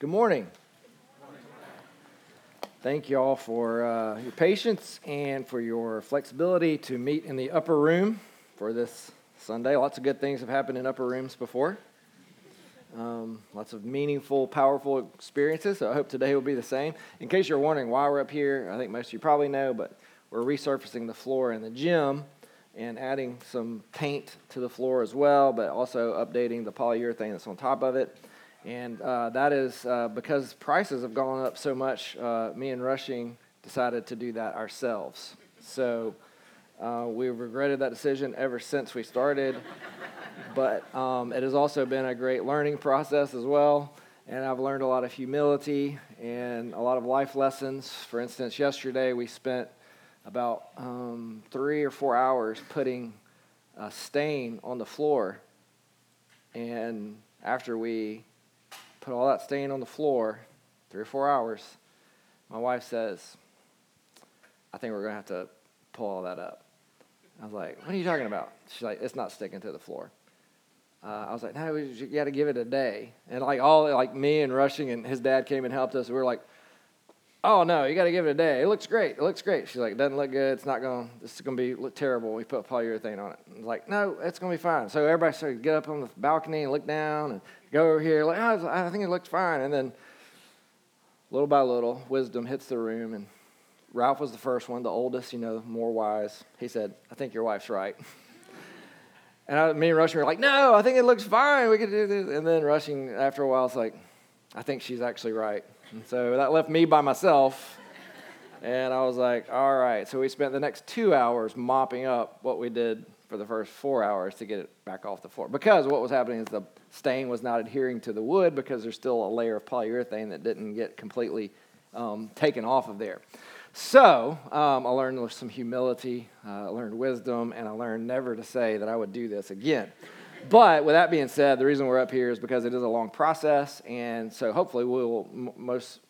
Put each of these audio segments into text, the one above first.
Good morning. Thank you all for uh, your patience and for your flexibility to meet in the upper room for this Sunday. Lots of good things have happened in upper rooms before. Um, lots of meaningful, powerful experiences. So I hope today will be the same. In case you're wondering why we're up here, I think most of you probably know, but we're resurfacing the floor in the gym and adding some paint to the floor as well, but also updating the polyurethane that's on top of it. And uh, that is uh, because prices have gone up so much, uh, me and Rushing decided to do that ourselves. So uh, we've regretted that decision ever since we started. but um, it has also been a great learning process as well. And I've learned a lot of humility and a lot of life lessons. For instance, yesterday we spent about um, three or four hours putting a stain on the floor. And after we put all that stain on the floor, three or four hours, my wife says, I think we're going to have to pull all that up. I was like, What are you talking about? She's like, It's not sticking to the floor. Uh, I was like, No, you got to give it a day. And like all, like me and Rushing and his dad came and helped us. We were like, Oh no, you got to give it a day. It looks great. It looks great. She's like, it doesn't look good. It's not going. This is going to be look terrible. We put polyurethane on it. I was like, no, it's going to be fine. So everybody started to get up on the balcony and look down and go over here. Like, oh, I think it looks fine. And then, little by little, wisdom hits the room. And Ralph was the first one, the oldest, you know, more wise. He said, I think your wife's right. and I, me and Rushing were like, no, I think it looks fine. We could do this. And then Rushing, after a while, it's like, I think she's actually right. And so that left me by myself. And I was like, all right. So we spent the next two hours mopping up what we did for the first four hours to get it back off the floor. Because what was happening is the stain was not adhering to the wood because there's still a layer of polyurethane that didn't get completely um, taken off of there. So um, I learned some humility, uh, I learned wisdom, and I learned never to say that I would do this again. But with that being said, the reason we're up here is because it is a long process, and so hopefully we will most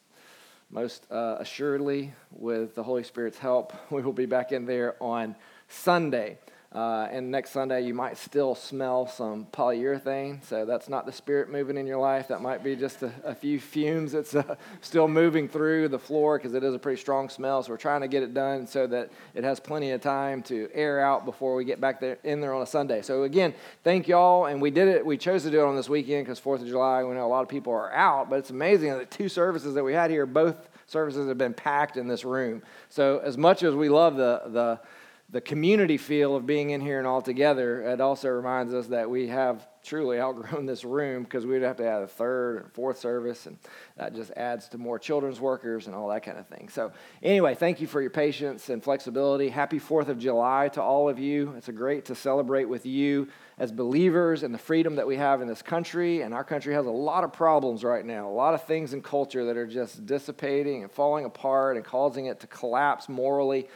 most uh, assuredly, with the Holy Spirit's help, we will be back in there on Sunday. Uh, and next Sunday, you might still smell some polyurethane. So that's not the spirit moving in your life. That might be just a, a few fumes that's uh, still moving through the floor because it is a pretty strong smell. So we're trying to get it done so that it has plenty of time to air out before we get back there in there on a Sunday. So again, thank y'all. And we did it. We chose to do it on this weekend because Fourth of July. We know a lot of people are out, but it's amazing that two services that we had here, both services have been packed in this room. So as much as we love the the the community feel of being in here and all together, it also reminds us that we have truly outgrown this room because we'd have to have a third and fourth service, and that just adds to more children's workers and all that kind of thing. So, anyway, thank you for your patience and flexibility. Happy 4th of July to all of you. It's a great to celebrate with you as believers and the freedom that we have in this country. And our country has a lot of problems right now, a lot of things in culture that are just dissipating and falling apart and causing it to collapse morally.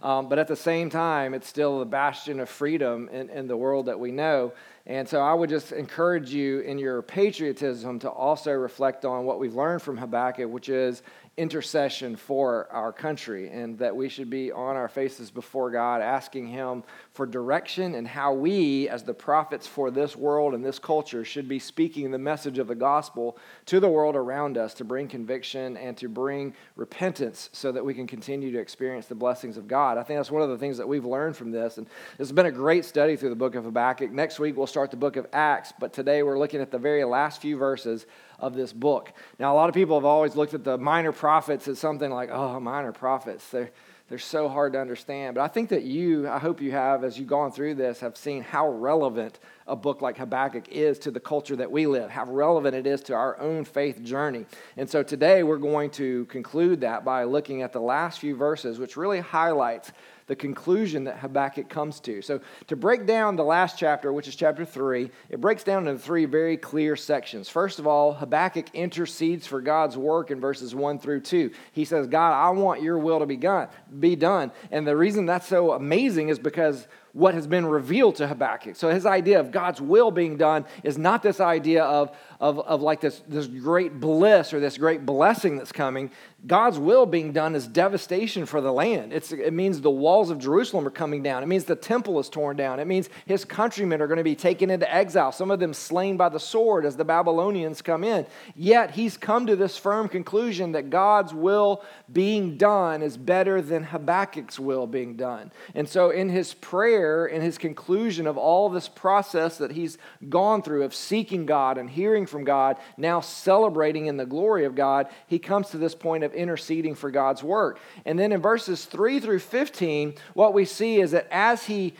Um, but at the same time, it's still the bastion of freedom in, in the world that we know. And so I would just encourage you in your patriotism to also reflect on what we've learned from Habakkuk, which is intercession for our country and that we should be on our faces before God asking Him for direction and how we, as the prophets for this world and this culture, should be speaking the message of the gospel to the world around us to bring conviction and to bring repentance so that we can continue to experience the blessings of God. I think that's one of the things that we've learned from this. And it's been a great study through the book of Habakkuk. Next week, we'll start the book of Acts, but today we're looking at the very last few verses of this book. Now, a lot of people have always looked at the minor prophets as something like, oh, minor prophets. They're, they're so hard to understand. But I think that you, I hope you have, as you've gone through this, have seen how relevant a book like Habakkuk is to the culture that we live, how relevant it is to our own faith journey. And so today we're going to conclude that by looking at the last few verses, which really highlights the conclusion that Habakkuk comes to. So, to break down the last chapter, which is chapter 3, it breaks down into three very clear sections. First of all, Habakkuk intercedes for God's work in verses 1 through 2. He says, God, I want your will to be done. Be done. And the reason that's so amazing is because what has been revealed to Habakkuk. So his idea of God's will being done is not this idea of, of, of like this, this great bliss or this great blessing that's coming. God's will being done is devastation for the land. It's, it means the walls of Jerusalem are coming down. It means the temple is torn down. It means his countrymen are going to be taken into exile, some of them slain by the sword as the Babylonians come in. Yet he's come to this firm conclusion that God's will being done is better than Habakkuk's will being done. And so in his prayer, in his conclusion of all this process that he's gone through of seeking God and hearing from God, now celebrating in the glory of God, he comes to this point of interceding for God's work. And then in verses 3 through 15, what we see is that as he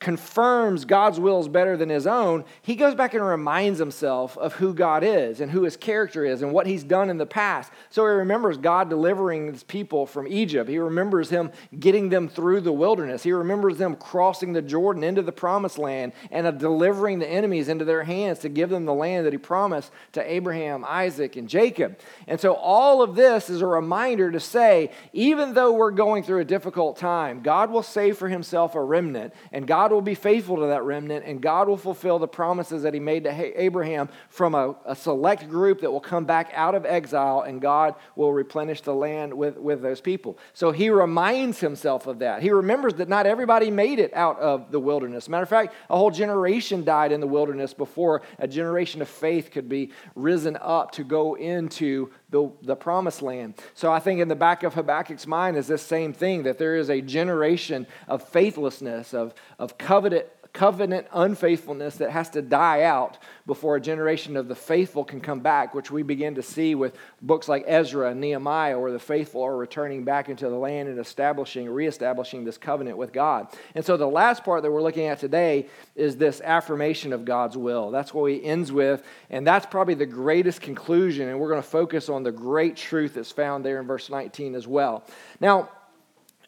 confirms God's will is better than his own, he goes back and reminds himself of who God is and who his character is and what he's done in the past. So he remembers God delivering his people from Egypt. He remembers him getting them through the wilderness. He remembers them crossing the Jordan into the promised land and of delivering the enemies into their hands to give them the land that he promised to Abraham, Isaac, and Jacob. And so all of this is a reminder to say, even though we're going through a difficult time, God will save for himself a remnant and God God will be faithful to that remnant, and God will fulfill the promises that He made to Abraham from a, a, select group that will come back out of exile, and God will replenish the land with, with those people. So He reminds Himself of that. He remembers that not everybody made it out of the wilderness. Matter of fact, a whole generation died in the wilderness before a generation of faith could be risen up to go into the, the promised land. So I think in the back of Habakkuk's mind is this same thing that there is a generation of faithlessness, of, of covenant, covenant unfaithfulness that has to die out before a generation of the faithful can come back, which we begin to see with books like Ezra and Nehemiah, where the faithful are returning back into the land and establishing, reestablishing this covenant with God. And so the last part that we're looking at today is this affirmation of God's will. That's what he ends with, and that's probably the greatest conclusion. And we're going to focus on the great truth that's found there in verse 19 as well. Now,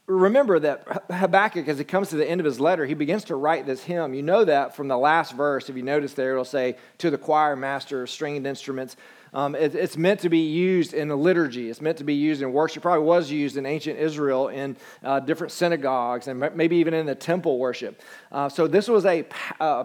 remember that Habakkuk, as he comes to the end of his letter, he begins to write this hymn. You know that from the last verse. If you notice there, it'll say, To the choir master, stringed instruments. Um, it, it's meant to be used in a liturgy. It's meant to be used in worship. It probably was used in ancient Israel in uh, different synagogues and maybe even in the temple worship. Uh, so this was a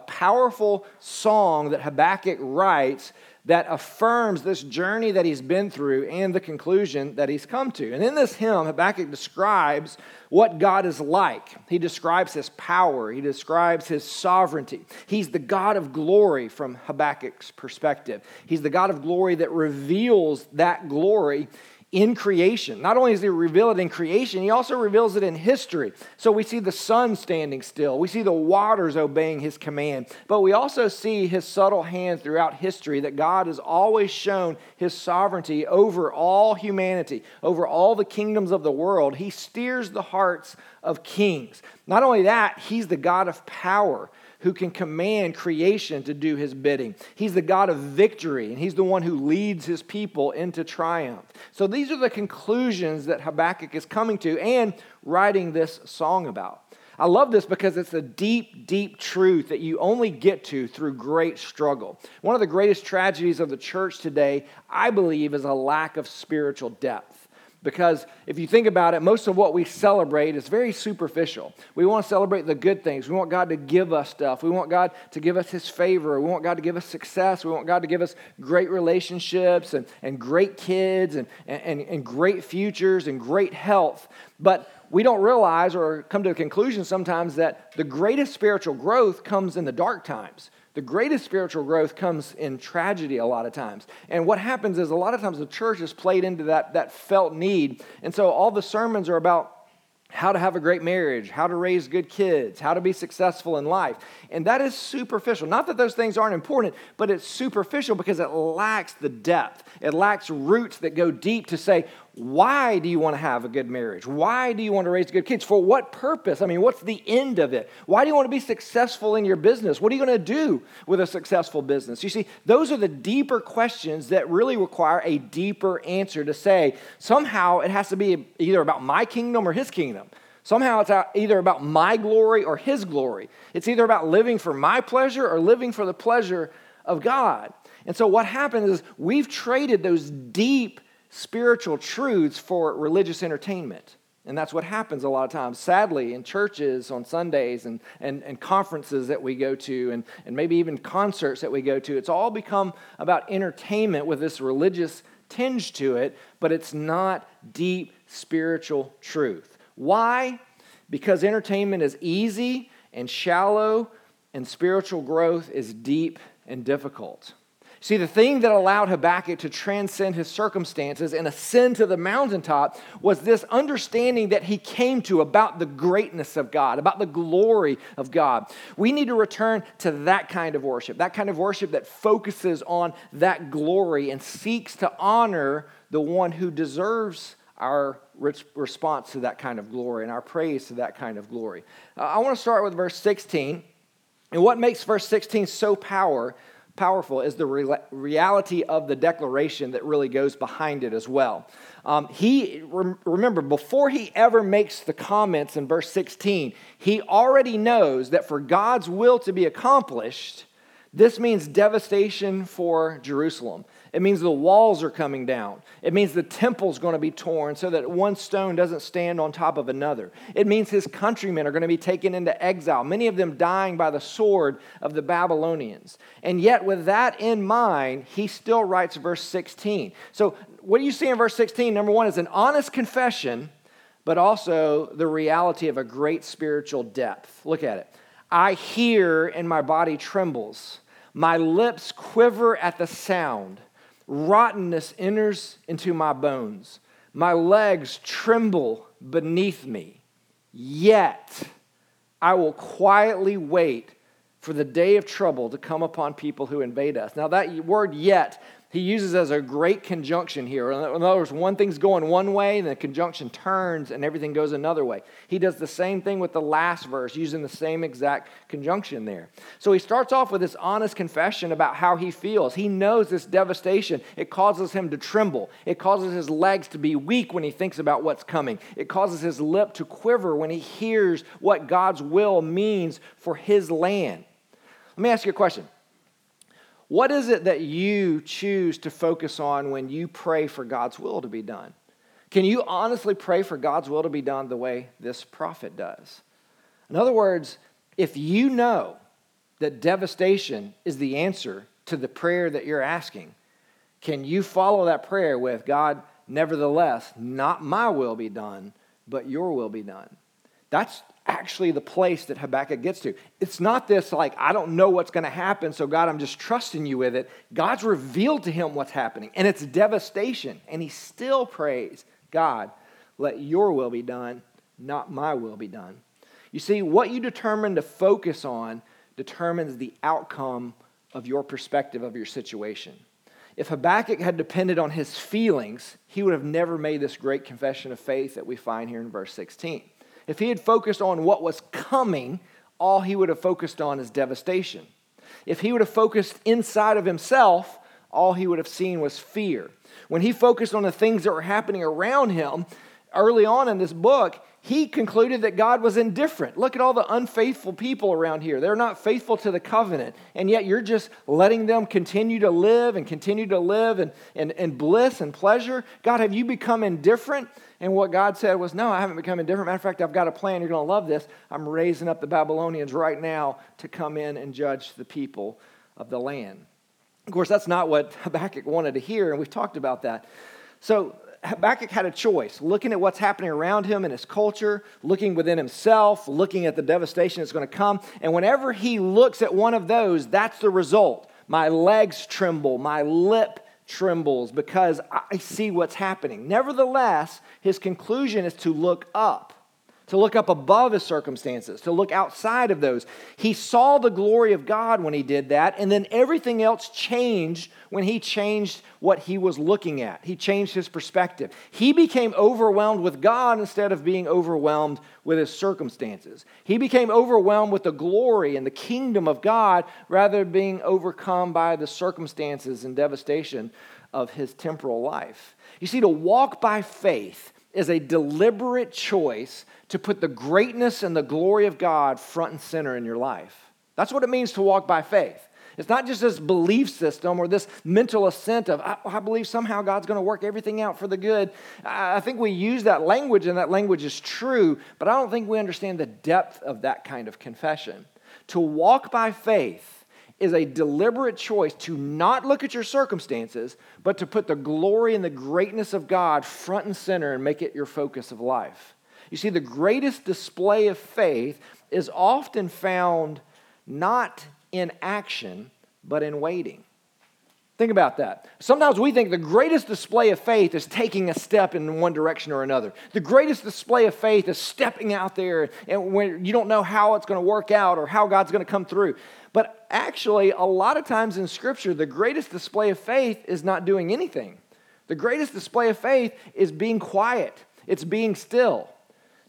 powerful song that Habakkuk writes that affirms this journey that he's been through and the conclusion that he's come to. And in this hymn, Habakkuk describes what God is like. He describes his power, he describes his sovereignty. He's the God of glory from Habakkuk's perspective. He's the God of glory that reveals that glory in creation. Not only does he reveal it in creation, he also reveals it in history. So we see the sun standing still, we see the waters obeying his command, but we also see his subtle hand throughout history that God has always shown his sovereignty over all humanity, over all the kingdoms of the world. He steers the hearts of kings. Not only that, he's the God of power who can command creation to do his bidding. He's the God of victory, and he's the one who leads his people into triumph. So these are the conclusions that Habakkuk is coming to and writing this song about. I love this because it's a deep, deep truth that you only get to through great struggle. One of the greatest tragedies of the church today, I believe, is a lack of spiritual depth. Because if you think about it, most of what we celebrate is very superficial. We want to celebrate the good things. We want God to give us stuff. We want God to give us His favor. We want God to give us success. We want God to give us great relationships and, and great kids and, and, and great futures and great health. But we don't realize or come to a conclusion sometimes that the greatest spiritual growth comes in the dark times. The greatest spiritual growth comes in tragedy a lot of times. And what happens is a lot of times the church is played into that, that felt need. And so all the sermons are about how to have a great marriage, how to raise good kids, how to be successful in life. And that is superficial. Not that those things aren't important, but it's superficial because it lacks the depth. It lacks roots that go deep to say, why do you want to have a good marriage? Why do you want to raise good kids? For what purpose? I mean, what's the end of it? Why do you want to be successful in your business? What are you going to do with a successful business? You see, those are the deeper questions that really require a deeper answer to say, somehow it has to be either about my kingdom or his kingdom. Somehow it's either about my glory or his glory. It's either about living for my pleasure or living for the pleasure of God. And so what happens is we've traded those deep spiritual truths for religious entertainment. And that's what happens a lot of times, sadly, in churches on Sundays and, and, and conferences that we go to, and, and maybe even concerts that we go to. It's all become about entertainment with this religious tinge to it, but it's not deep spiritual truth. Why? Because entertainment is easy and shallow, and spiritual growth is deep and difficult. See, the thing that allowed Habakkuk to transcend his circumstances and ascend to the mountaintop was this understanding that he came to about the greatness of God, about the glory of God. We need to return to that kind of worship, that kind of worship that focuses on that glory and seeks to honor the one who deserves our response to that kind of glory and our praise to that kind of glory. Uh, I want to start with verse 16. And what makes verse 16 so power, powerful is the re- reality of the declaration that really goes behind it as well. Um, he, remember, before he ever makes the comments in verse 16, he already knows that for God's will to be accomplished, this means devastation for Jerusalem. It means the walls are coming down. It means the temple's going to be torn so that one stone doesn't stand on top of another. It means his countrymen are going to be taken into exile, many of them dying by the sword of the Babylonians. And yet, with that in mind, he still writes verse 16. So, what do you see in verse 16? Number one is an honest confession, but also the reality of a great spiritual depth. Look at it. I hear and my body trembles. My lips quiver at the sound. Rottenness enters into my bones. My legs tremble beneath me. Yet I will quietly wait for the day of trouble to come upon people who invade us. Now, that word yet he uses as a great conjunction here. In other words, one thing's going one way, and the conjunction turns, and everything goes another way. He does the same thing with the last verse, using the same exact conjunction there. So he starts off with this honest confession about how he feels. He knows this devastation. It causes him to tremble, it causes his legs to be weak when he thinks about what's coming, it causes his lip to quiver when he hears what God's will means for his land. Let me ask you a question. What is it that you choose to focus on when you pray for God's will to be done? Can you honestly pray for God's will to be done the way this prophet does? In other words, if you know that devastation is the answer to the prayer that you're asking, can you follow that prayer with, God, nevertheless, not my will be done, but your will be done? That's actually the place that Habakkuk gets to. It's not this like, I don't know what's going to happen, so God, I'm just trusting you with it. God's revealed to him what's happening, and it's devastation. And he still prays, God, let your will be done, not my will be done. You see, what you determine to focus on determines the outcome of your perspective of your situation. If Habakkuk had depended on his feelings, he would have never made this great confession of faith that we find here in verse 16. If he had focused on what was coming, all he would have focused on is devastation. If he would have focused inside of himself, all he would have seen was fear. When he focused on the things that were happening around him, early on in this book, he concluded that God was indifferent. Look at all the unfaithful people around here. They're not faithful to the covenant, and yet you're just letting them continue to live and continue to live in, in, in bliss and pleasure. God, have you become indifferent? And what God said was, No, I haven't become indifferent. Matter of fact, I've got a plan. You're going to love this. I'm raising up the Babylonians right now to come in and judge the people of the land. Of course, that's not what Habakkuk wanted to hear, and we've talked about that. So Habakkuk had a choice looking at what's happening around him in his culture, looking within himself, looking at the devastation that's going to come. And whenever he looks at one of those, that's the result. My legs tremble, my lip trembles because I see what's happening. Nevertheless, his conclusion is to look up, to look up above his circumstances, to look outside of those. He saw the glory of God when he did that, and then everything else changed when he changed what he was looking at. He changed his perspective. He became overwhelmed with God instead of being overwhelmed with his circumstances. He became overwhelmed with the glory and the kingdom of God rather than being overcome by the circumstances and devastation of his temporal life. You see, to walk by faith is a deliberate choice to put the greatness and the glory of God front and center in your life. That's what it means to walk by faith. It's not just this belief system or this mental assent of, I, I believe somehow God's going to work everything out for the good. I, I think we use that language, and that language is true, but I don't think we understand the depth of that kind of confession. To walk by faith is a deliberate choice to not look at your circumstances, but to put the glory and the greatness of God front and center and make it your focus of life. You see, the greatest display of faith is often found not in action, but in waiting. Think about that. Sometimes we think the greatest display of faith is taking a step in one direction or another. The greatest display of faith is stepping out there and when you don't know how it's going to work out or how God's going to come through. But actually, a lot of times in Scripture, the greatest display of faith is not doing anything. The greatest display of faith is being quiet, it's being still.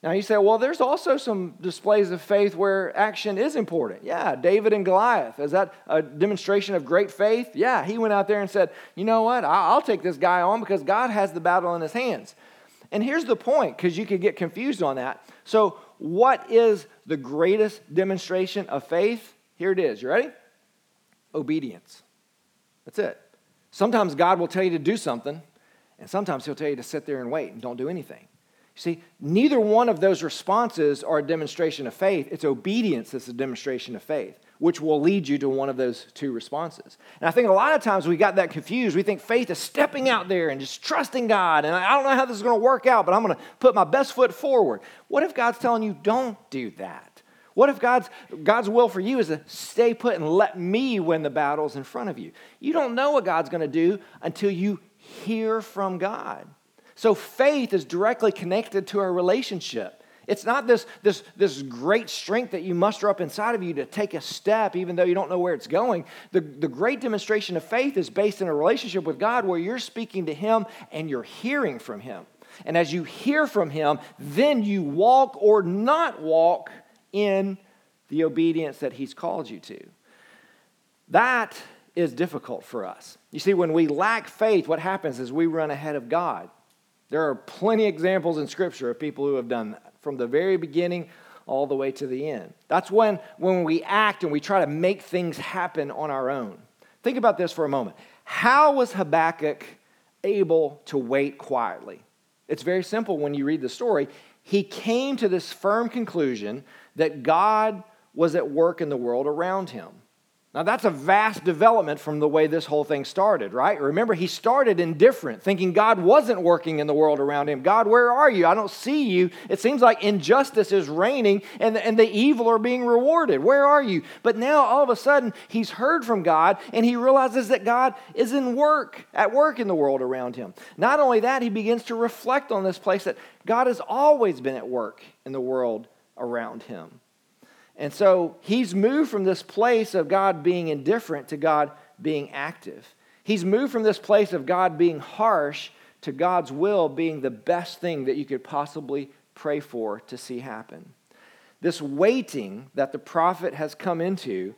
Now you say, well, there's also some displays of faith where action is important. Yeah, David and Goliath. Is that a demonstration of great faith? Yeah, he went out there and said, you know what? I'll take this guy on because God has the battle in his hands. And here's the point, because you could get confused on that. So, what is the greatest demonstration of faith? Here it is. You ready? Obedience. That's it. Sometimes God will tell you to do something, and sometimes He'll tell you to sit there and wait and don't do anything. See, neither one of those responses are a demonstration of faith. It's obedience that's a demonstration of faith, which will lead you to one of those two responses. And I think a lot of times we got that confused. We think faith is stepping out there and just trusting God. And I don't know how this is going to work out, but I'm going to put my best foot forward. What if God's telling you, don't do that? What if God's, God's will for you is to stay put and let me win the battles in front of you? You don't know what God's going to do until you hear from God. So faith is directly connected to our relationship. It's not this, this, this great strength that you muster up inside of you to take a step, even though you don't know where it's going. The, the great demonstration of faith is based in a relationship with God where you're speaking to Him and you're hearing from Him. And as you hear from Him, then you walk or not walk in the obedience that He's called you to. That is difficult for us. You see, when we lack faith, what happens is we run ahead of God. There are plenty of examples in Scripture of people who have done that from the very beginning all the way to the end. That's when, when we act and we try to make things happen on our own. Think about this for a moment. How was Habakkuk able to wait quietly? It's very simple when you read the story. He came to this firm conclusion that God was at work in the world around him. Now, that's a vast development from the way this whole thing started, right? Remember, he started indifferent, thinking God wasn't working in the world around him. God, where are you? I don't see you. It seems like injustice is reigning and, and the evil are being rewarded. Where are you? But now, all of a sudden, he's heard from God and he realizes that God is in work, at work in the world around him. Not only that, he begins to reflect on this place that God has always been at work in the world around him. And so he's moved from this place of God being indifferent to God being active. He's moved from this place of God being harsh to God's will being the best thing that you could possibly pray for to see happen. This waiting that the prophet has come into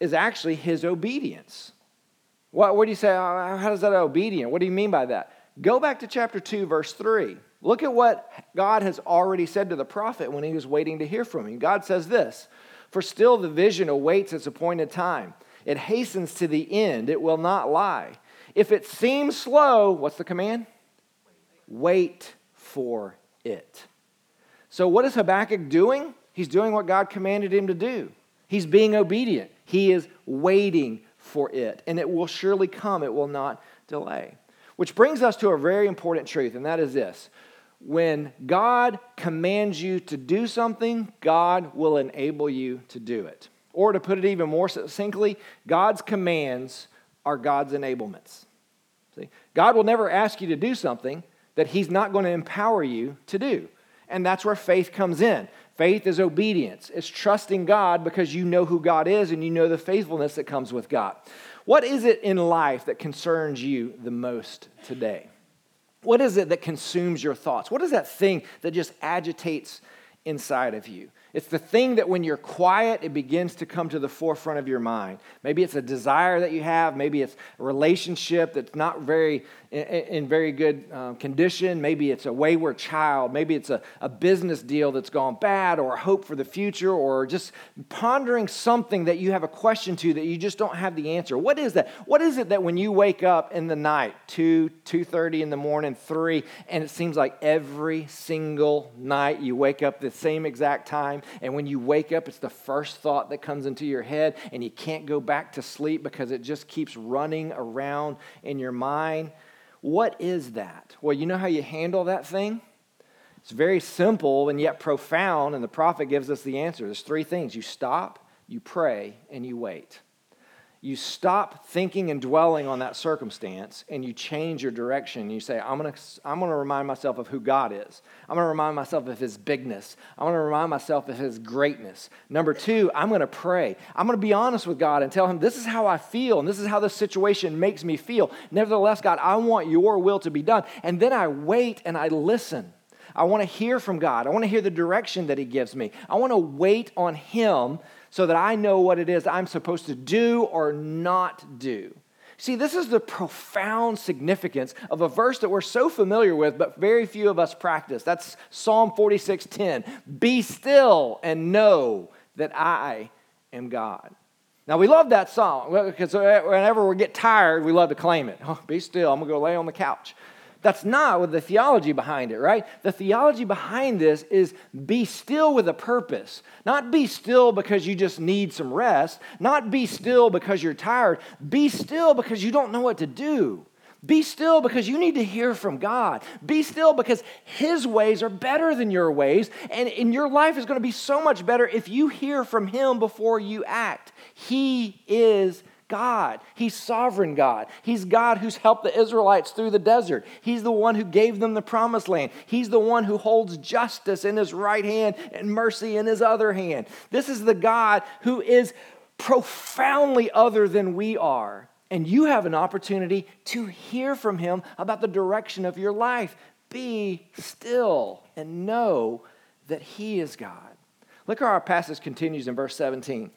is actually his obedience. What, what do you say? How does that obedient? What do you mean by that? Go back to chapter 2, verse 3. Look at what God has already said to the prophet when he was waiting to hear from him. God says this For still the vision awaits its appointed time, it hastens to the end, it will not lie. If it seems slow, what's the command? Wait for it. So, what is Habakkuk doing? He's doing what God commanded him to do. He's being obedient. He is waiting for it, and it will surely come, it will not delay. Which brings us to a very important truth, and that is this when God commands you to do something, God will enable you to do it. Or to put it even more succinctly, God's commands are God's enablements. See? God will never ask you to do something that He's not going to empower you to do. And that's where faith comes in. Faith is obedience, it's trusting God because you know who God is and you know the faithfulness that comes with God. What is it in life that concerns you the most today? What is it that consumes your thoughts? What is that thing that just agitates inside of you? It's the thing that when you're quiet, it begins to come to the forefront of your mind. Maybe it's a desire that you have. Maybe it's a relationship that's not very in, very good um, condition. Maybe it's a wayward child. Maybe it's a, a business deal that's gone bad, or a hope for the future, or just pondering something that you have a question to that you just don't have the answer. What is that? What is it that when you wake up in the night, two, two thirty in the morning, three, and it seems like every single night you wake up the same exact time and when you wake up, it's the first thought that comes into your head, and you can't go back to sleep because it just keeps running around in your mind. What is that? Well, you know how you handle that thing? It's very simple and yet profound, and the prophet gives us the answer. There's three things you stop, you pray, and you wait you stop thinking and dwelling on that circumstance and you change your direction. You say, I'm going to I'm to remind myself of who God is. I'm going to remind myself of his bigness. I'm going to remind myself of his greatness. Number two, I'm going to pray. I'm going to be honest with God and tell him, this is how I feel and this is how this situation makes me feel. Nevertheless, God, I want your will to be done. And then I wait and I listen. I want to hear from God. I want to hear the direction that he gives me. I want to wait on him so that I know what it is I'm supposed to do or not do. See, this is the profound significance of a verse that we're so familiar with, but very few of us practice. That's Psalm 46:10. Be still and know that I am God. Now, we love that song because whenever we get tired, we love to claim it. Oh, be still, I'm going to go lay on the couch. That's not what the theology behind it, right? The theology behind this is be still with a purpose. Not be still because you just need some rest. Not be still because you're tired. Be still because you don't know what to do. Be still because you need to hear from God. Be still because His ways are better than your ways. And in your life is going to be so much better if you hear from Him before you act. He is God. He's sovereign God. He's God who's helped the Israelites through the desert. He's the one who gave them the promised land. He's the one who holds justice in his right hand and mercy in his other hand. This is the God who is profoundly other than we are. And you have an opportunity to hear from him about the direction of your life. Be still and know that he is God. Look how our passage continues in verse 17.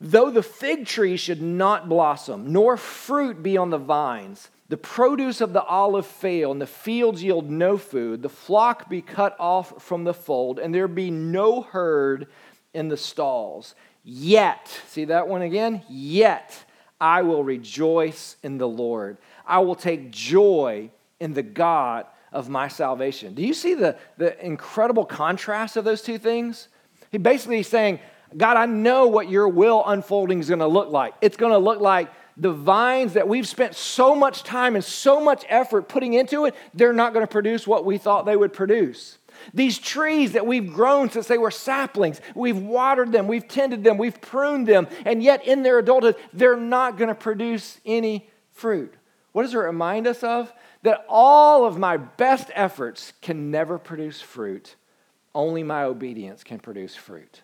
Though the fig tree should not blossom, nor fruit be on the vines, the produce of the olive fail, and the fields yield no food, the flock be cut off from the fold, and there be no herd in the stalls. Yet, see that one again? Yet I will rejoice in the Lord. I will take joy in the God of my salvation. Do you see the, the incredible contrast of those two things? He basically is saying, God, I know what your will unfolding is going to look like. It's going to look like the vines that we've spent so much time and so much effort putting into it, they're not going to produce what we thought they would produce. These trees that we've grown since they were saplings, we've watered them, we've tended them, we've pruned them, and yet in their adulthood, they're not going to produce any fruit. What does it remind us of? That all of my best efforts can never produce fruit, only my obedience can produce fruit.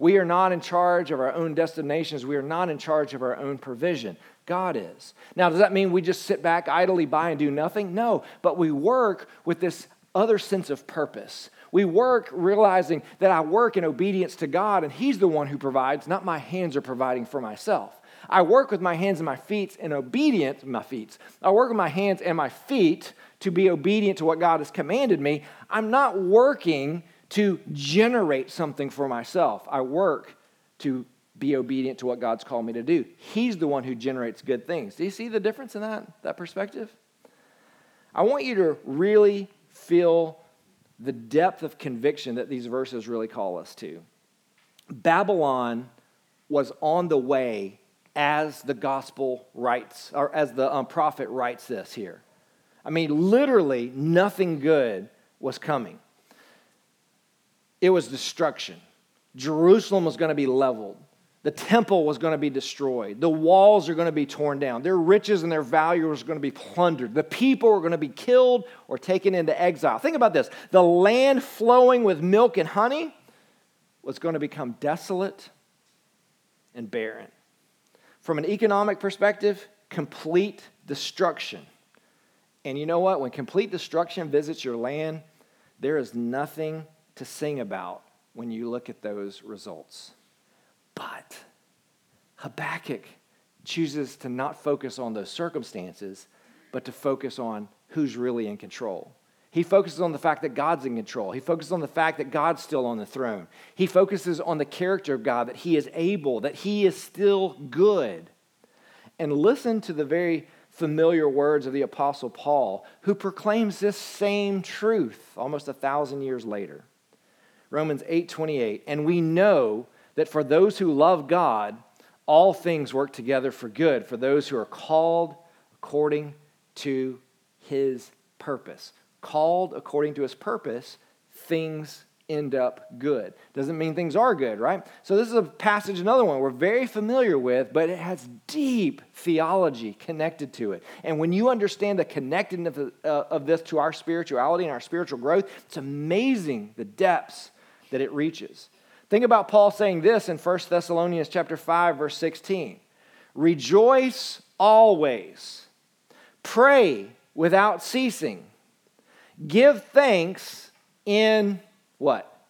We are not in charge of our own destinations. We are not in charge of our own provision. God is. Now, does that mean we just sit back idly by and do nothing? No, but we work with this other sense of purpose. We work realizing that I work in obedience to God and He's the one who provides, not my hands are providing for myself. I work with my hands and my feet in obedience, my feet. I work with my hands and my feet to be obedient to what God has commanded me. I'm not working to generate something for myself. I work to be obedient to what God's called me to do. He's the one who generates good things. Do you see the difference in that, that perspective? I want you to really feel the depth of conviction that these verses really call us to. Babylon was on the way as the gospel writes, or as the um, prophet writes this here. I mean, literally, nothing good was coming it was destruction. Jerusalem was going to be leveled. The temple was going to be destroyed. The walls are going to be torn down. Their riches and their value was going to be plundered. The people were going to be killed or taken into exile. Think about this the land flowing with milk and honey was going to become desolate and barren. From an economic perspective, complete destruction. And you know what? When complete destruction visits your land, there is nothing to sing about when you look at those results. But Habakkuk chooses to not focus on those circumstances, but to focus on who's really in control. He focuses on the fact that God's in control. He focuses on the fact that God's still on the throne. He focuses on the character of God, that He is able, that He is still good. And listen to the very familiar words of the Apostle Paul, who proclaims this same truth almost a thousand years later. Romans 8:28, And we know that for those who love God, all things work together for good, for those who are called according to his purpose called according to his purpose, things end up good. Doesn't mean things are good, right? So, this is a passage, another one we're very familiar with, but it has deep theology connected to it. And when you understand the connectedness of, uh, of this to our spirituality and our spiritual growth, it's amazing the depths that it reaches. Think about Paul saying this in 1 Thessalonians chapter 5 verse 16. Rejoice always. Pray without ceasing. Give thanks in what?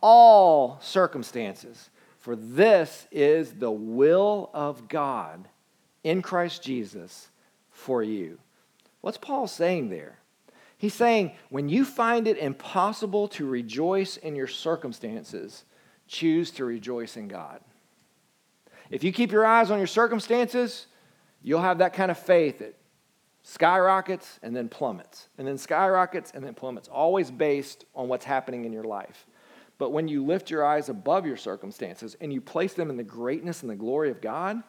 All circumstances. For this is the will of God in Christ Jesus for you. What's Paul saying there? He's saying when you find it impossible to rejoice in your circumstances, choose to rejoice in God. If you keep your eyes on your circumstances, you'll have that kind of faith that skyrockets and then plummets, and then skyrockets and then plummets, always based on what's happening in your life. But when you lift your eyes above your circumstances and you place them in the greatness and the glory of God,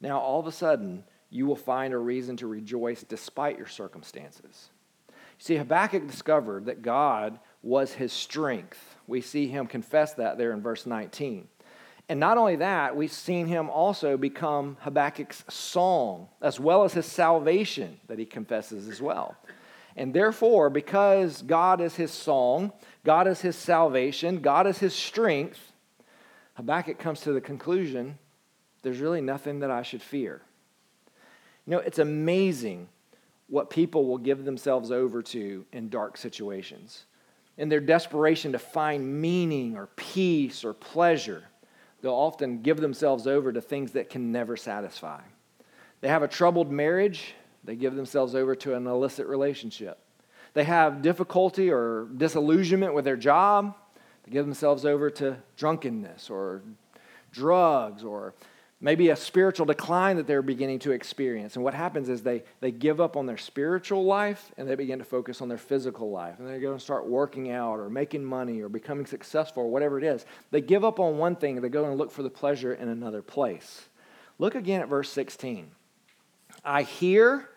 now all of a sudden you will find a reason to rejoice despite your circumstances. See, Habakkuk discovered that God was his strength. We see him confess that there in verse 19. And not only that, we've seen him also become Habakkuk's song, as well as his salvation that he confesses as well. And therefore, because God is his song, God is his salvation, God is his strength, Habakkuk comes to the conclusion there's really nothing that I should fear. You know, it's amazing what people will give themselves over to in dark situations. In their desperation to find meaning or peace or pleasure, they'll often give themselves over to things that can never satisfy. They have a troubled marriage, they give themselves over to an illicit relationship. They have difficulty or disillusionment with their job, they give themselves over to drunkenness or drugs or maybe a spiritual decline that they're beginning to experience. And what happens is they, they give up on their spiritual life and they begin to focus on their physical life. And they go and start working out or making money or becoming successful or whatever it is. They give up on one thing and they go and look for the pleasure in another place. Look again at verse 16. I hear,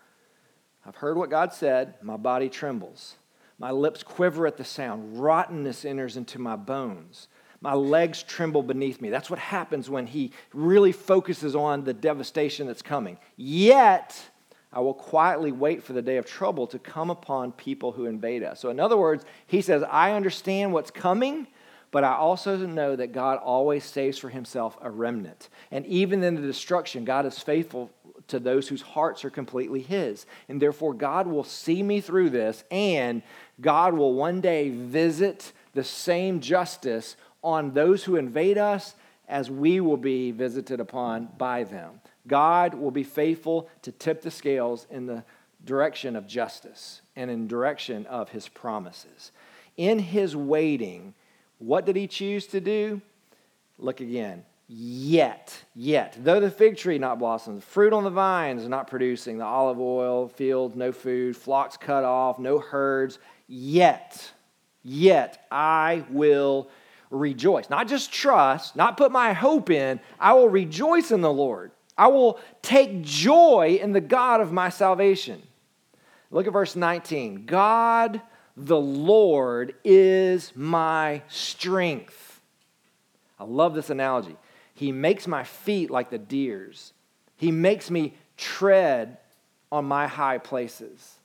I've heard what God said, my body trembles. My lips quiver at the sound. Rottenness enters into my bones. My legs tremble beneath me. That's what happens when he really focuses on the devastation that's coming. Yet, I will quietly wait for the day of trouble to come upon people who invade us. So, in other words, he says, I understand what's coming, but I also know that God always saves for himself a remnant. And even in the destruction, God is faithful to those whose hearts are completely his. And therefore, God will see me through this, and God will one day visit the same justice on those who invade us as we will be visited upon by them. God will be faithful to tip the scales in the direction of justice and in direction of his promises. In his waiting, what did he choose to do? Look again. Yet, yet, though the fig tree not blossoms, fruit on the vines not producing, the olive oil fields no food, flocks cut off, no herds, yet, yet I will rejoice. Not just trust, not put my hope in, I will rejoice in the Lord. I will take joy in the God of my salvation. Look at verse 19. God the Lord is my strength. I love this analogy. He makes my feet like the deer's, He makes me tread on my high places.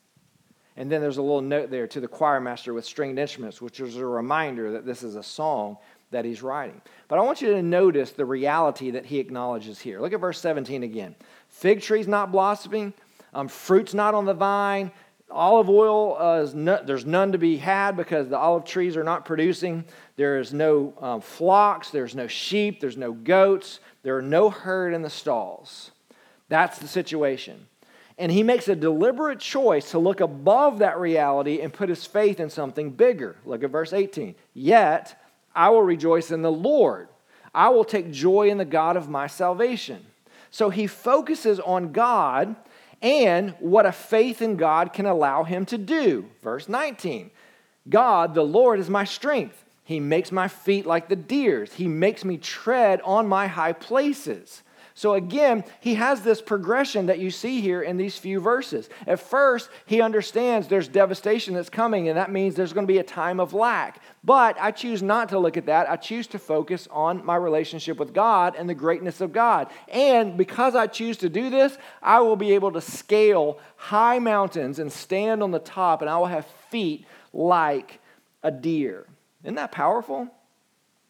And then there's a little note there to the choir master with stringed instruments, which is a reminder that this is a song that he's writing. But I want you to notice the reality that he acknowledges here. Look at verse 17 again. Fig tree's not blossoming, um, fruit's not on the vine, olive oil, uh, no, there's none to be had because the olive trees are not producing. There is no um, flocks, there's no sheep, there's no goats, there are no herd in the stalls. That's the situation. And he makes a deliberate choice to look above that reality and put his faith in something bigger. Look at verse 18. Yet I will rejoice in the Lord. I will take joy in the God of my salvation. So he focuses on God and what a faith in God can allow him to do. Verse 19 God, the Lord, is my strength. He makes my feet like the deer's, He makes me tread on my high places. So again, he has this progression that you see here in these few verses. At first, he understands there's devastation that's coming, and that means there's going to be a time of lack. But I choose not to look at that. I choose to focus on my relationship with God and the greatness of God. And because I choose to do this, I will be able to scale high mountains and stand on the top, and I will have feet like a deer. Isn't that powerful?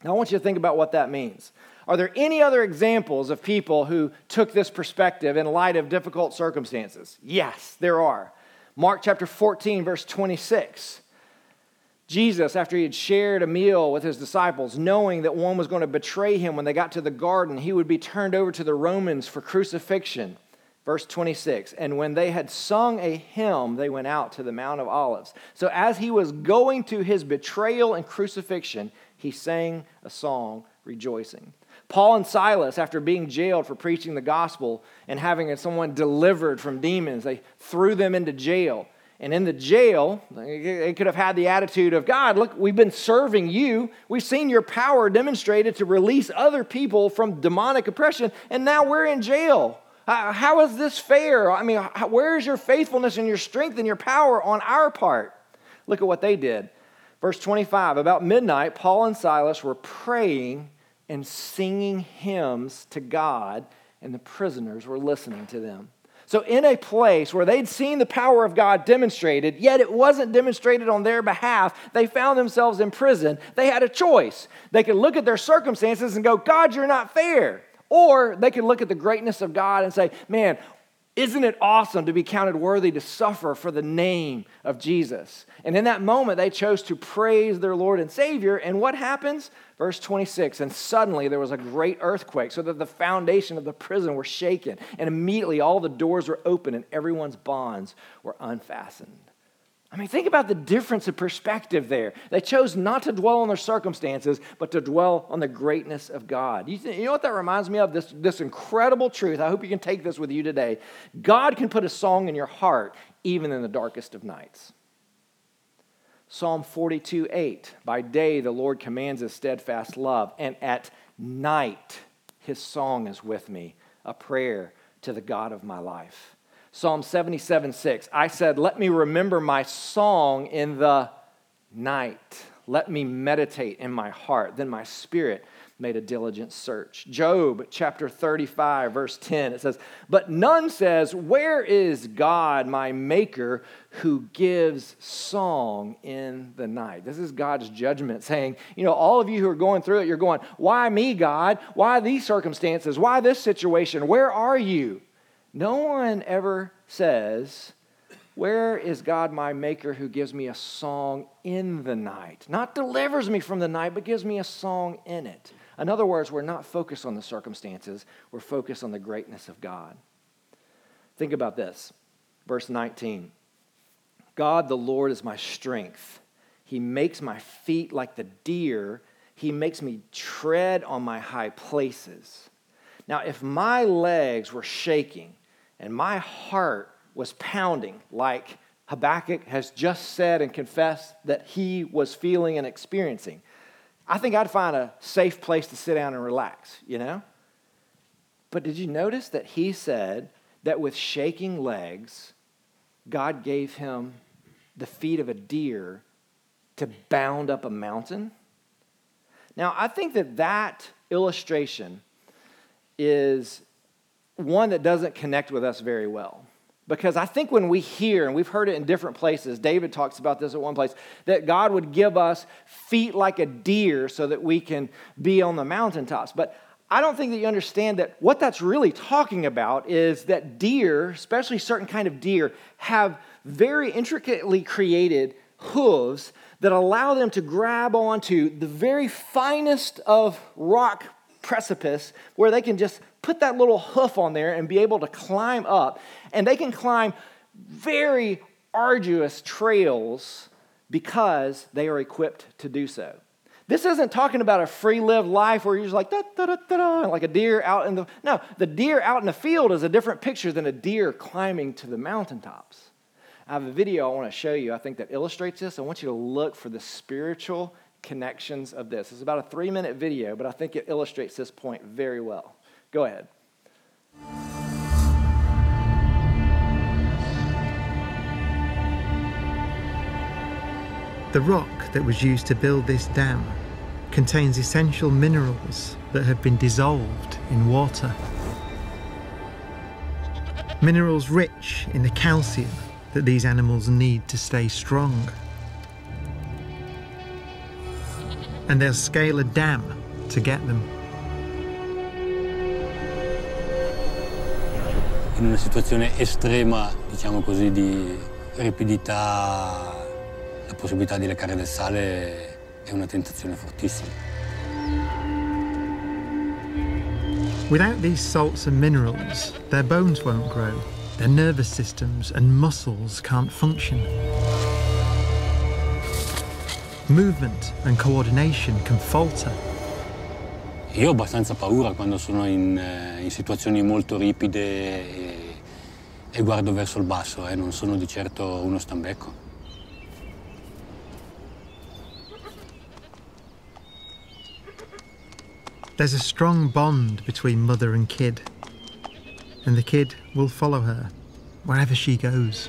Now, I want you to think about what that means. Are there any other examples of people who took this perspective in light of difficult circumstances? Yes, there are. Mark chapter 14, verse 26. Jesus, after he had shared a meal with his disciples, knowing that one was going to betray him when they got to the garden, he would be turned over to the Romans for crucifixion. Verse 26 And when they had sung a hymn, they went out to the Mount of Olives. So, as he was going to his betrayal and crucifixion, he sang a song rejoicing. Paul and Silas, after being jailed for preaching the gospel and having someone delivered from demons, they threw them into jail. And in the jail, they could have had the attitude of, God, look, we've been serving you. We've seen your power demonstrated to release other people from demonic oppression, and now we're in jail. Uh, how is this fair? I mean, where is your faithfulness and your strength and your power on our part? Look at what they did. Verse 25 About midnight, Paul and Silas were praying and singing hymns to God, and the prisoners were listening to them. So, in a place where they'd seen the power of God demonstrated, yet it wasn't demonstrated on their behalf, they found themselves in prison. They had a choice. They could look at their circumstances and go, God, you're not fair. Or they could look at the greatness of God and say, Man, isn't it awesome to be counted worthy to suffer for the name of Jesus? And in that moment, they chose to praise their Lord and Savior. And what happens? Verse 26 And suddenly there was a great earthquake, so that the foundation of the prison were shaken. And immediately all the doors were open and everyone's bonds were unfastened. I mean, think about the difference of perspective there. They chose not to dwell on their circumstances, but to dwell on the greatness of God. You, th- you, know what that reminds me of? This, this incredible truth. I hope you can take this with you today. God can put a song in your heart even in the darkest of nights. Psalm 42 8. By day, the Lord commands his steadfast love, and at night, his song is with me, a prayer to the God of my life. Psalm 77 6. I said, Let me remember my song in the night. Let me meditate in my heart. Then my spirit made a diligent search. Job chapter 35, verse 10, it says, But none says, Where is God, my maker, who gives song in the night? This is God's judgment saying, You know, all of you who are going through it, you're going, Why me, God? Why these circumstances? Why this situation? Where are you? No one ever says, Where is God my maker who gives me a song in the night? Not delivers me from the night, but gives me a song in it. In other words, we're not focused on the circumstances, we're focused on the greatness of God. Think about this. Verse 19 God the Lord is my strength. He makes my feet like the deer. He makes me tread on my high places. Now, if my legs were shaking and my heart was pounding like Habakkuk has just said and confessed that he was feeling and experiencing, I think I'd find a safe place to sit down and relax, you know? But did you notice that he said that with shaking legs, God gave him the feet of a deer to bound up a mountain? Now, I think that that illustration is one that doesn't connect with us very well. Because I think when we hear, and we've heard it in different places, David talks about this at one place, that God would give us feet like a deer so that we can be on the mountaintops. But I don't think that you understand that what that's really talking about is that deer, especially certain kind of deer, have very intricately created hooves that allow them to grab onto the very finest of rock precipice where they can just put that little hoof on there and be able to climb up. And they can climb very arduous trails because they are equipped to do so. This isn't talking about a free lived life where you're just like, da, da, da, da, like a deer out in the. No, the deer out in the field is a different picture than a deer climbing to the mountaintops. I have a video I want to show you, I think, that illustrates this. I want you to look for the spiritual connections of this. It's about a three minute video, but I think it illustrates this point very well. Go ahead. The rock that was used to build this dam contains essential minerals that have been dissolved in water. Minerals rich in the calcium that these animals need to stay strong. And they'll scale a dam to get them. In una situazione estrema, diciamo così, di ripidità, la possibilità di leccare del sale è una tentazione fortissima. Without these salts and minerals, their bones won't grow, their nervous systems and muscles can't function. Movement and coordination can falter. Io ho abbastanza paura quando sono in, eh, in situazioni molto ripide e, e guardo verso il basso, eh. non sono di certo uno stambecco. There's a strong bond between mother and kid, and the kid will follow her wherever she goes.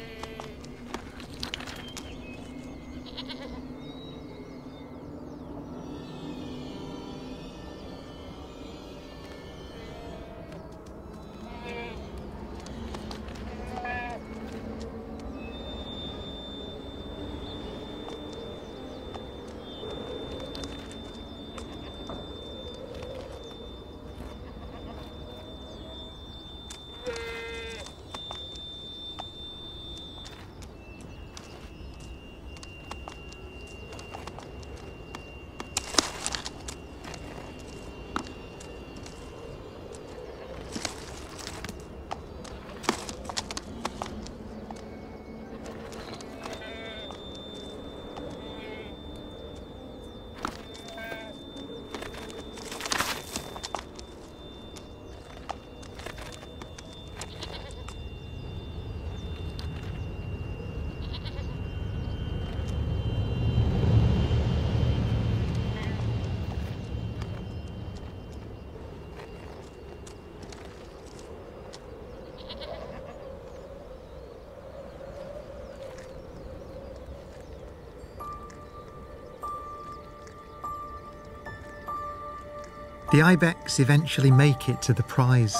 The ibex eventually make it to the prize.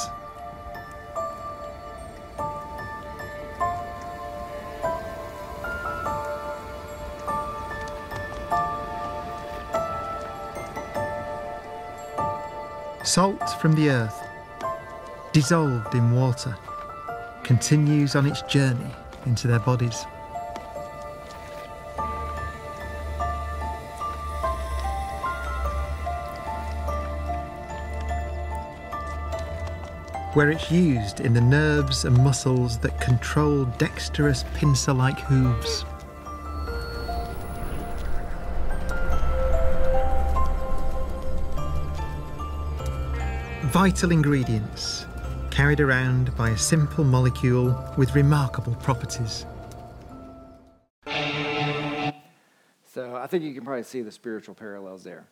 Salt from the earth, dissolved in water, continues on its journey into their bodies. Where it's used in the nerves and muscles that control dexterous pincer like hooves. Vital ingredients carried around by a simple molecule with remarkable properties. So I think you can probably see the spiritual parallels there.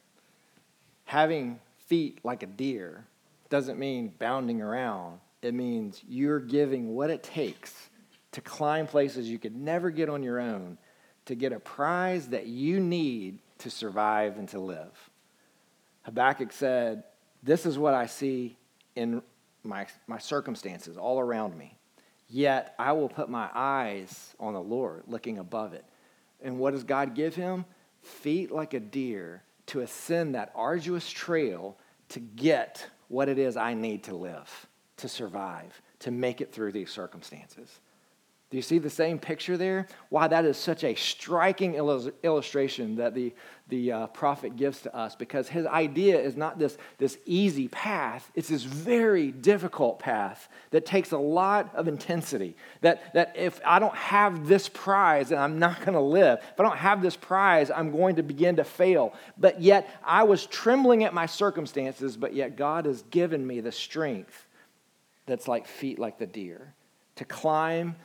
Having feet like a deer doesn't mean bounding around. It means you're giving what it takes to climb places you could never get on your own to get a prize that you need to survive and to live. Habakkuk said, This is what I see in my, my circumstances all around me. Yet I will put my eyes on the Lord, looking above it. And what does God give him? Feet like a deer to ascend that arduous trail to get what it is I need to live, to survive, to make it through these circumstances. Do you see the same picture there? Why that is such a striking illustration that the, the uh, prophet gives to us because his idea is not this, this easy path, it's this very difficult path that takes a lot of intensity. That, that if I don't have this prize, then I'm not going to live. If I don't have this prize, I'm going to begin to fail. But yet, I was trembling at my circumstances, but yet God has given me the strength that's like feet like the deer to climb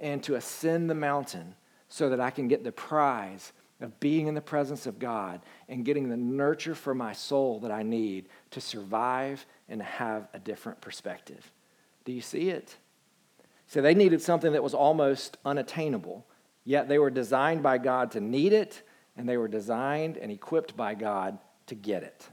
and to ascend the mountain so that I can get the prize of being in the presence of God and getting the nurture for my soul that I need to survive and have a different perspective. Do you see it? So they needed something that was almost unattainable, yet they were designed by God to need it, and they were designed and equipped by God to get it.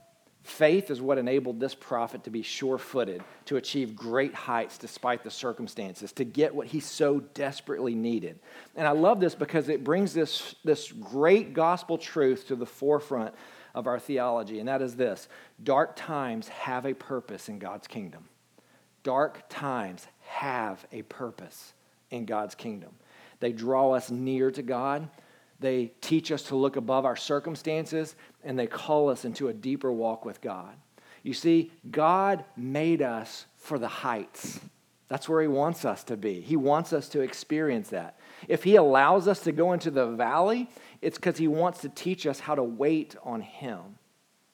Faith is what enabled this prophet to be sure footed, to achieve great heights despite the circumstances, to get what he so desperately needed. And I love this because it brings this, this great gospel truth to the forefront of our theology, and that is this dark times have a purpose in God's kingdom. Dark times have a purpose in God's kingdom. They draw us near to God. They teach us to look above our circumstances and they call us into a deeper walk with God. You see, God made us for the heights. That's where He wants us to be. He wants us to experience that. If He allows us to go into the valley, it's because He wants to teach us how to wait on Him.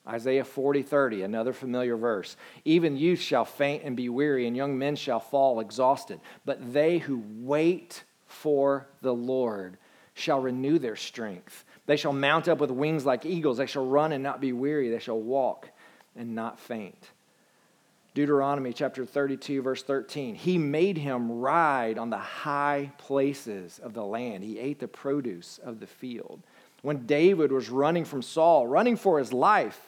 Isaiah 40, 30, another familiar verse. Even youth shall faint and be weary, and young men shall fall exhausted. But they who wait for the Lord shall renew their strength. They shall mount up with wings like eagles. They shall run and not be weary. They shall walk and not faint. Deuteronomy chapter 32, verse 13. He made him ride on the high places of the land. He ate the produce of the field. When David was running from Saul, running for his life,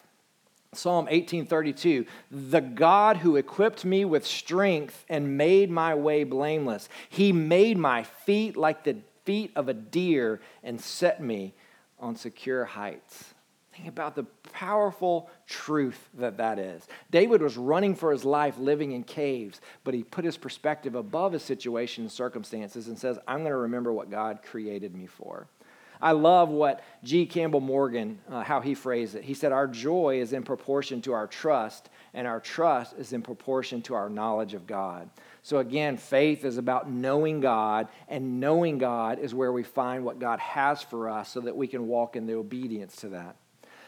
Psalm 1832 The God who equipped me with strength and made my way blameless, he made my feet like the feet of a deer and set me on secure heights. Think about the powerful truth that that is. David was running for his life living in caves, but he put his perspective above his situation and circumstances and says, I'm going to remember what God created me for. I love what G. Campbell Morgan, uh, how he phrased it. He said, Our joy is in proportion to our trust, and our trust is in proportion to our knowledge of God. So, again, faith is about knowing God, and knowing God is where we find what God has for us so that we can walk in the obedience to that.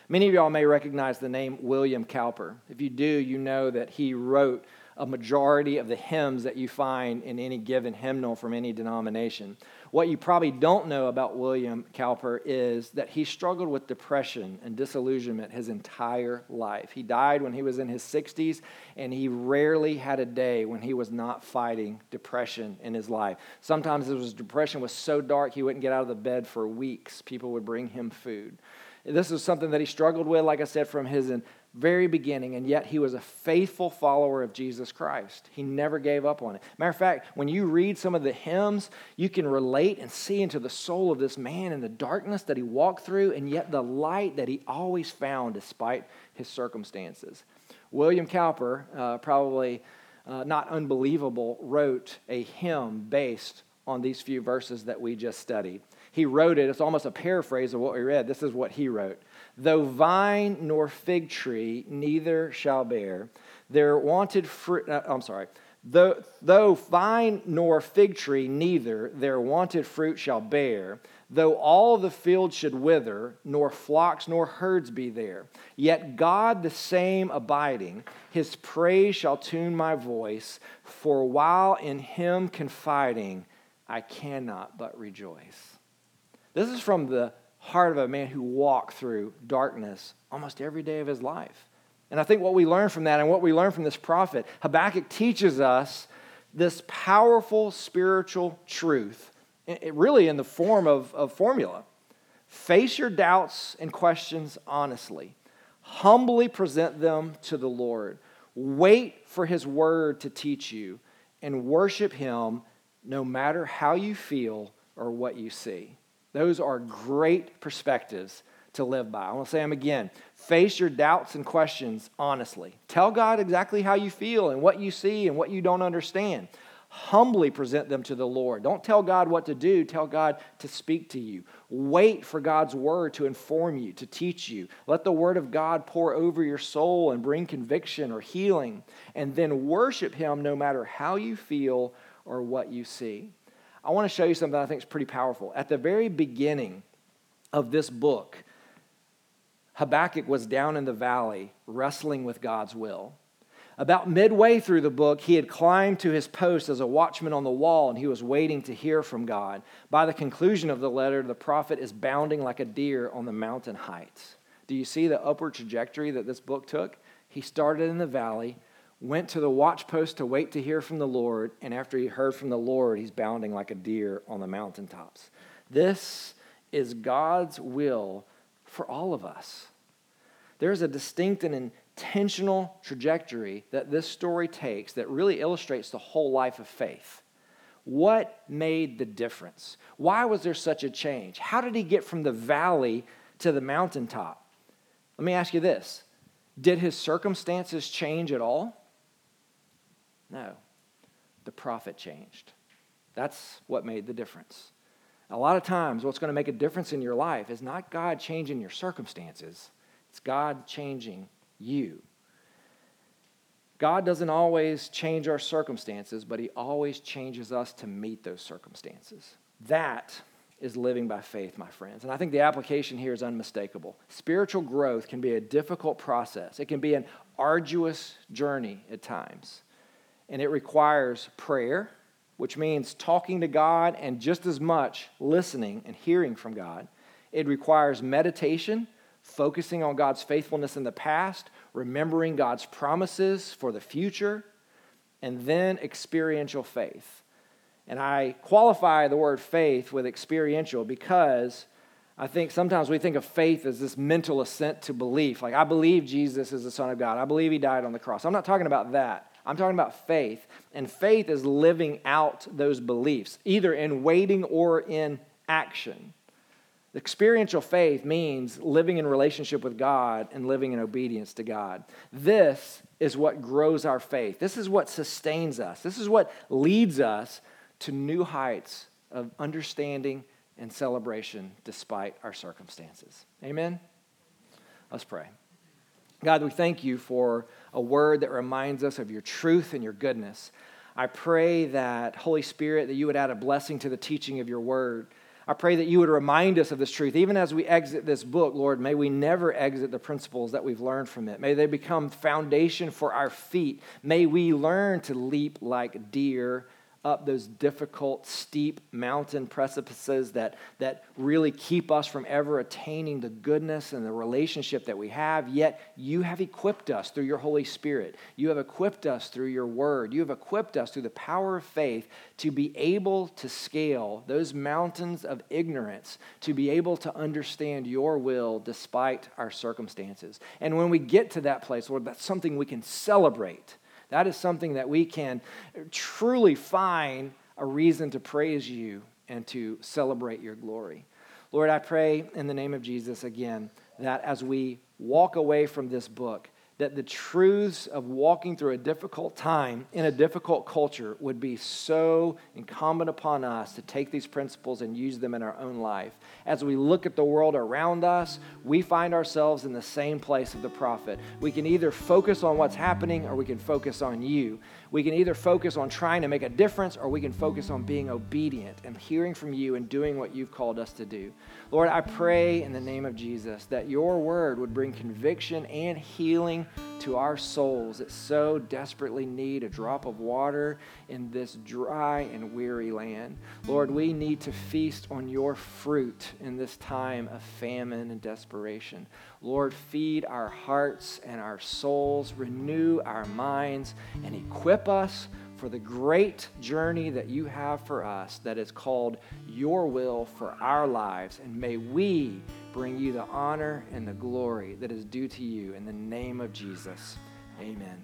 Many of y'all may recognize the name William Cowper. If you do, you know that he wrote a majority of the hymns that you find in any given hymnal from any denomination. What you probably don't know about William Cowper is that he struggled with depression and disillusionment his entire life. He died when he was in his 60s, and he rarely had a day when he was not fighting depression in his life. Sometimes his depression was so dark he wouldn't get out of the bed for weeks. People would bring him food. This is something that he struggled with, like I said, from his very beginning, and yet he was a faithful follower of Jesus Christ. He never gave up on it. Matter of fact, when you read some of the hymns, you can relate and see into the soul of this man and the darkness that he walked through, and yet the light that he always found despite his circumstances. William Cowper, uh, probably uh, not unbelievable, wrote a hymn based on these few verses that we just studied. He wrote it, it's almost a paraphrase of what we read. This is what he wrote Though vine nor fig tree neither shall bear, their wanted fruit, uh, I'm sorry, though, though vine nor fig tree neither their wanted fruit shall bear, though all the field should wither, nor flocks nor herds be there, yet God the same abiding, his praise shall tune my voice, for while in him confiding, I cannot but rejoice. This is from the heart of a man who walked through darkness almost every day of his life. And I think what we learn from that and what we learn from this prophet, Habakkuk teaches us this powerful spiritual truth, really in the form of, of formula. Face your doubts and questions honestly, humbly present them to the Lord. Wait for his word to teach you and worship him no matter how you feel or what you see. Those are great perspectives to live by. I want to say them again. Face your doubts and questions honestly. Tell God exactly how you feel and what you see and what you don't understand. Humbly present them to the Lord. Don't tell God what to do, tell God to speak to you. Wait for God's word to inform you, to teach you. Let the word of God pour over your soul and bring conviction or healing. And then worship Him no matter how you feel or what you see. I want to show you something I think is pretty powerful. At the very beginning of this book, Habakkuk was down in the valley wrestling with God's will. About midway through the book, he had climbed to his post as a watchman on the wall and he was waiting to hear from God. By the conclusion of the letter, the prophet is bounding like a deer on the mountain heights. Do you see the upward trajectory that this book took? He started in the valley, went to the watchpost to wait to hear from the Lord, and after he heard from the Lord, he's bounding like a deer on the mountaintops. This is God's will for all of us. There's a distinct and intentional trajectory that this story takes that really illustrates the whole life of faith. What made the difference? Why was there such a change? How did he get from the valley to the mountaintop? Let me ask you this Did his circumstances change at all? No. The prophet changed. That's what made the difference. A lot of times, what's going to make a difference in your life is not God changing your circumstances, it's God changing you. God doesn't always change our circumstances, but He always changes us to meet those circumstances. That is living by faith, my friends. And I think the application here is unmistakable. Spiritual growth can be a difficult process, it can be an arduous journey at times. And it requires prayer, which means talking to God and just as much listening and hearing from God. It requires meditation, focusing on God's faithfulness in the past, remembering God's promises for the future, and then experiential faith. And I qualify the word faith with experiential because I think sometimes we think of faith as this mental assent to belief. Like, I believe Jesus is the Son of God, I believe He died on the cross. I'm not talking about that. I'm talking about faith. And faith is living out those beliefs, either in waiting or in action. Experiential faith means living in relationship with God and living in obedience to God. This is what grows our faith. This is what sustains us. This is what leads us to new heights of understanding and celebration despite our circumstances. Amen? Let's pray. God, we thank you for a word that reminds us of your truth and your goodness. I pray that, Holy Spirit, that you would add a blessing to the teaching of your word. I pray that you would remind us of this truth. Even as we exit this book, Lord, may we never exit the principles that we've learned from it. May they become foundation for our feet. May we learn to leap like deer up those difficult, steep mountain precipices that, that really keep us from ever attaining the goodness and the relationship that we have. Yet you have equipped us through your Holy Spirit. You have equipped us through your word. You have equipped us through the power of faith to be able to scale those mountains of ignorance, to be able to understand your will despite our circumstances. And when we get to that place, Lord, that's something we can celebrate that is something that we can truly find a reason to praise you and to celebrate your glory. Lord, I pray in the name of Jesus again that as we walk away from this book, that the truths of walking through a difficult time in a difficult culture would be so incumbent upon us to take these principles and use them in our own life. As we look at the world around us, we find ourselves in the same place of the prophet. We can either focus on what's happening or we can focus on you. We can either focus on trying to make a difference or we can focus on being obedient and hearing from you and doing what you've called us to do. Lord, I pray in the name of Jesus that your word would bring conviction and healing to our souls that so desperately need a drop of water in this dry and weary land. Lord, we need to feast on your fruit in this time of famine and desperation. Lord, feed our hearts and our souls, renew our minds, and equip us for the great journey that you have for us that is called your will for our lives. And may we bring you the honor and the glory that is due to you in the name of Jesus. Amen.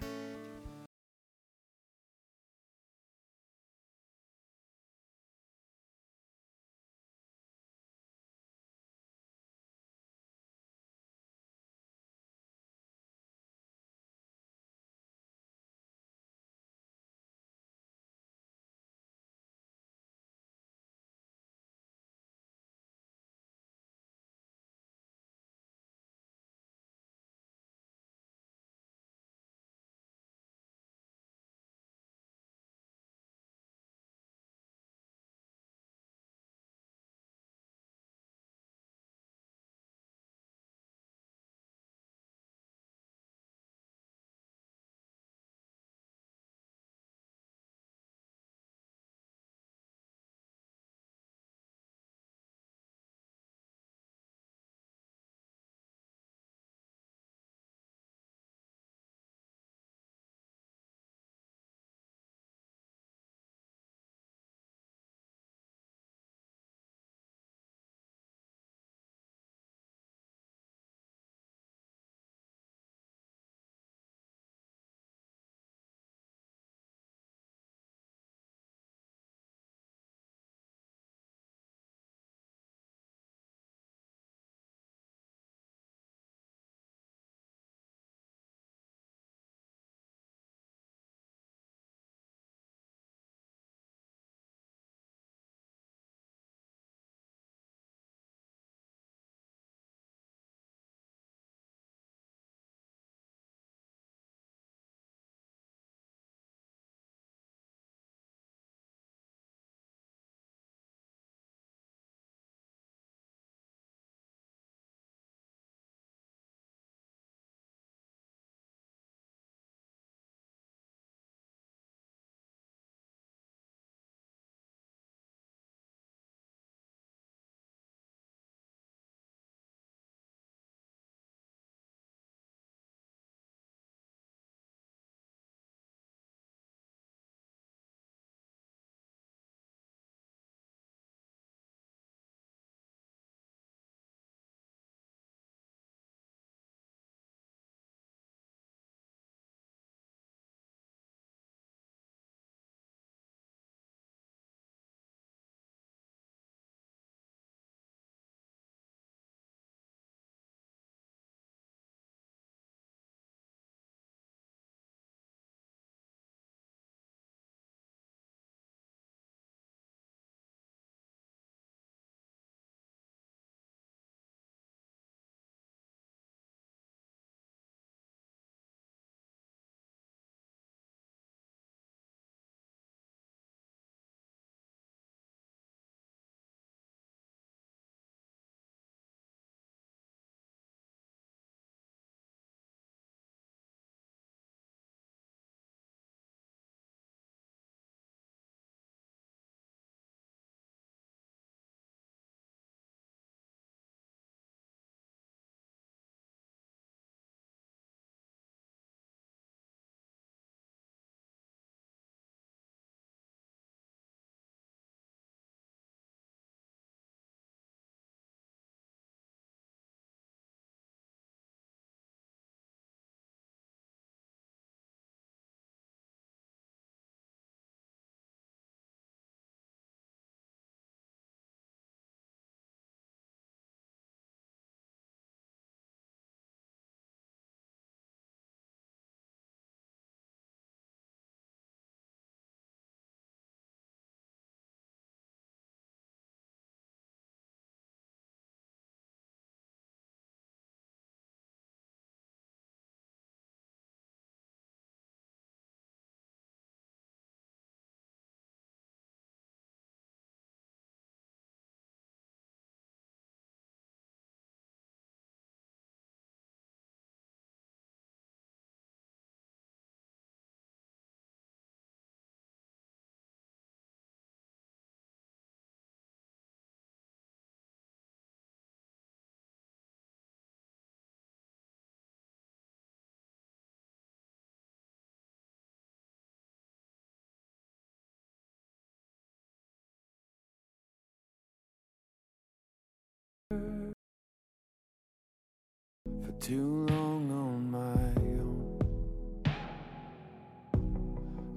For too long on my own.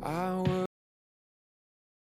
I was